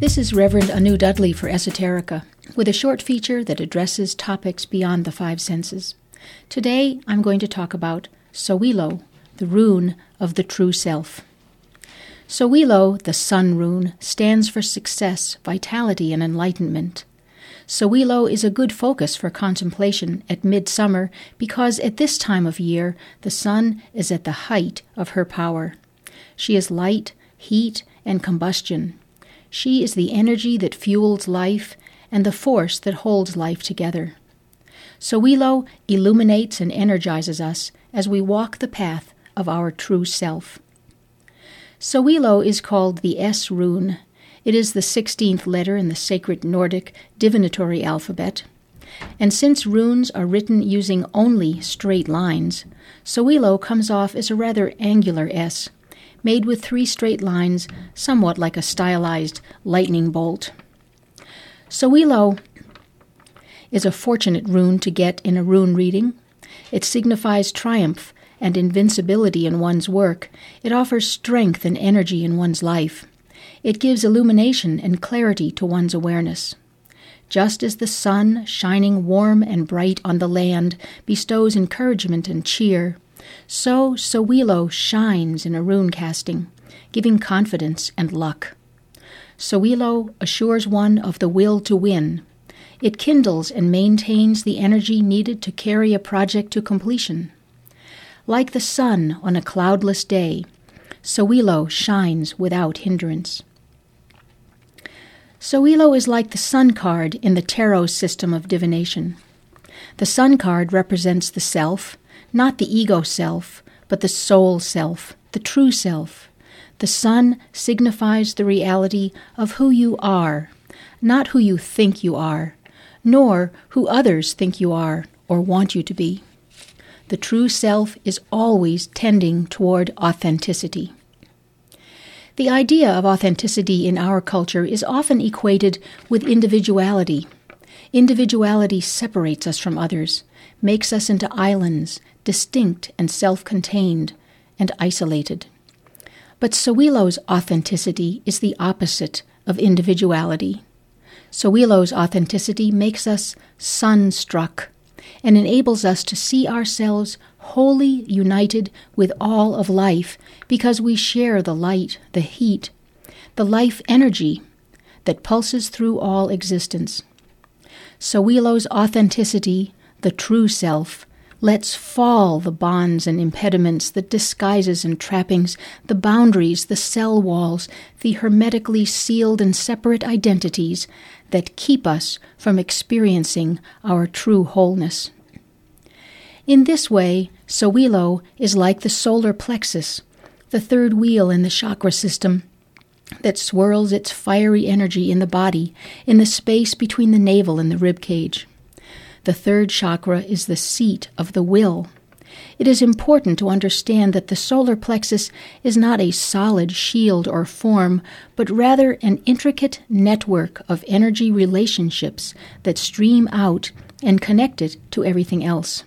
This is Reverend Anu Dudley for Esoterica, with a short feature that addresses topics beyond the five senses. Today I'm going to talk about Sowilo, the rune of the true self. Sowilo, the sun rune, stands for success, vitality, and enlightenment. Sowilo is a good focus for contemplation at midsummer because at this time of year the sun is at the height of her power. She is light, heat, and combustion. She is the energy that fuels life and the force that holds life together. Sowilo illuminates and energizes us as we walk the path of our true self. Sowilo is called the S rune. It is the 16th letter in the sacred Nordic divinatory alphabet. And since runes are written using only straight lines, Sowilo comes off as a rather angular S made with three straight lines, somewhat like a stylized lightning bolt. Sowilo is a fortunate rune to get in a rune reading. It signifies triumph and invincibility in one's work. It offers strength and energy in one's life. It gives illumination and clarity to one's awareness. Just as the sun, shining warm and bright on the land, bestows encouragement and cheer, so Sowilo shines in a rune casting, giving confidence and luck. Sowilo assures one of the will to win. It kindles and maintains the energy needed to carry a project to completion. Like the sun on a cloudless day, Sowilo shines without hindrance. Sowilo is like the sun card in the tarot system of divination. The sun card represents the self, not the ego self, but the soul self, the true self. The sun signifies the reality of who you are, not who you think you are, nor who others think you are or want you to be. The true self is always tending toward authenticity. The idea of authenticity in our culture is often equated with individuality. Individuality separates us from others, makes us into islands, distinct and self contained, and isolated. But Sowilo's authenticity is the opposite of individuality. Sowilo's authenticity makes us sun struck and enables us to see ourselves wholly united with all of life because we share the light, the heat, the life energy that pulses through all existence. Sowilo's authenticity, the true self, lets fall the bonds and impediments, the disguises and trappings, the boundaries, the cell walls, the hermetically sealed and separate identities that keep us from experiencing our true wholeness. In this way, Sowilo is like the solar plexus, the third wheel in the chakra system that swirls its fiery energy in the body in the space between the navel and the rib cage. The third chakra is the seat of the will. It is important to understand that the solar plexus is not a solid shield or form, but rather an intricate network of energy relationships that stream out and connect it to everything else.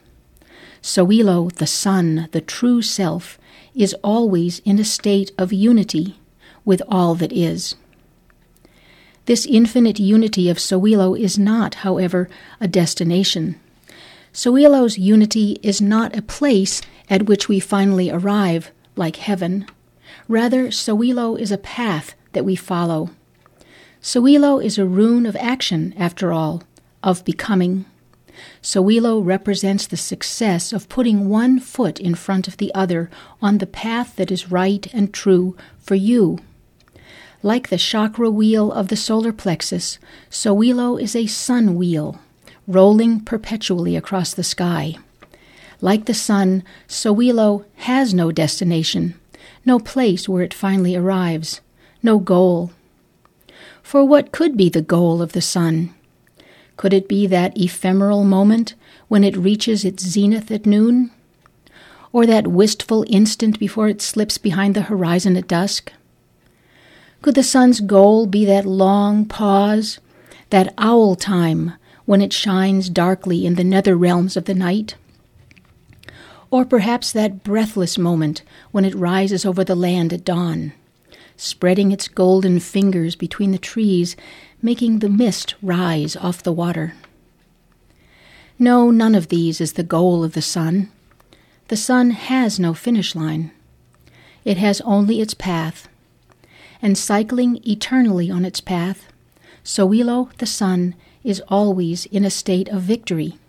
Sowilo, the sun, the true self, is always in a state of unity with all that is. This infinite unity of Sowilo is not, however, a destination. Sowilo's unity is not a place at which we finally arrive, like heaven. Rather, Sowilo is a path that we follow. Sowilo is a rune of action, after all, of becoming. Sowilo represents the success of putting one foot in front of the other on the path that is right and true for you like the chakra wheel of the solar plexus, Sowilo is a sun wheel, rolling perpetually across the sky. Like the sun, Sowilo has no destination, no place where it finally arrives, no goal. For what could be the goal of the sun? Could it be that ephemeral moment when it reaches its zenith at noon? Or that wistful instant before it slips behind the horizon at dusk? Could the sun's goal be that long pause, that owl time when it shines darkly in the nether realms of the night? Or perhaps that breathless moment when it rises over the land at dawn? spreading its golden fingers between the trees, making the mist rise off the water. No, none of these is the goal of the sun. The sun has no finish line. It has only its path. And cycling eternally on its path, Sowilo the sun is always in a state of victory,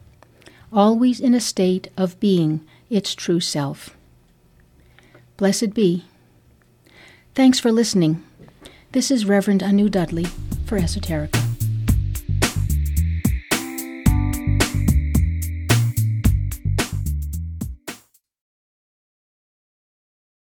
always in a state of being its true self. Blessed be. Thanks for listening. This is Reverend Anu Dudley for Esoterica.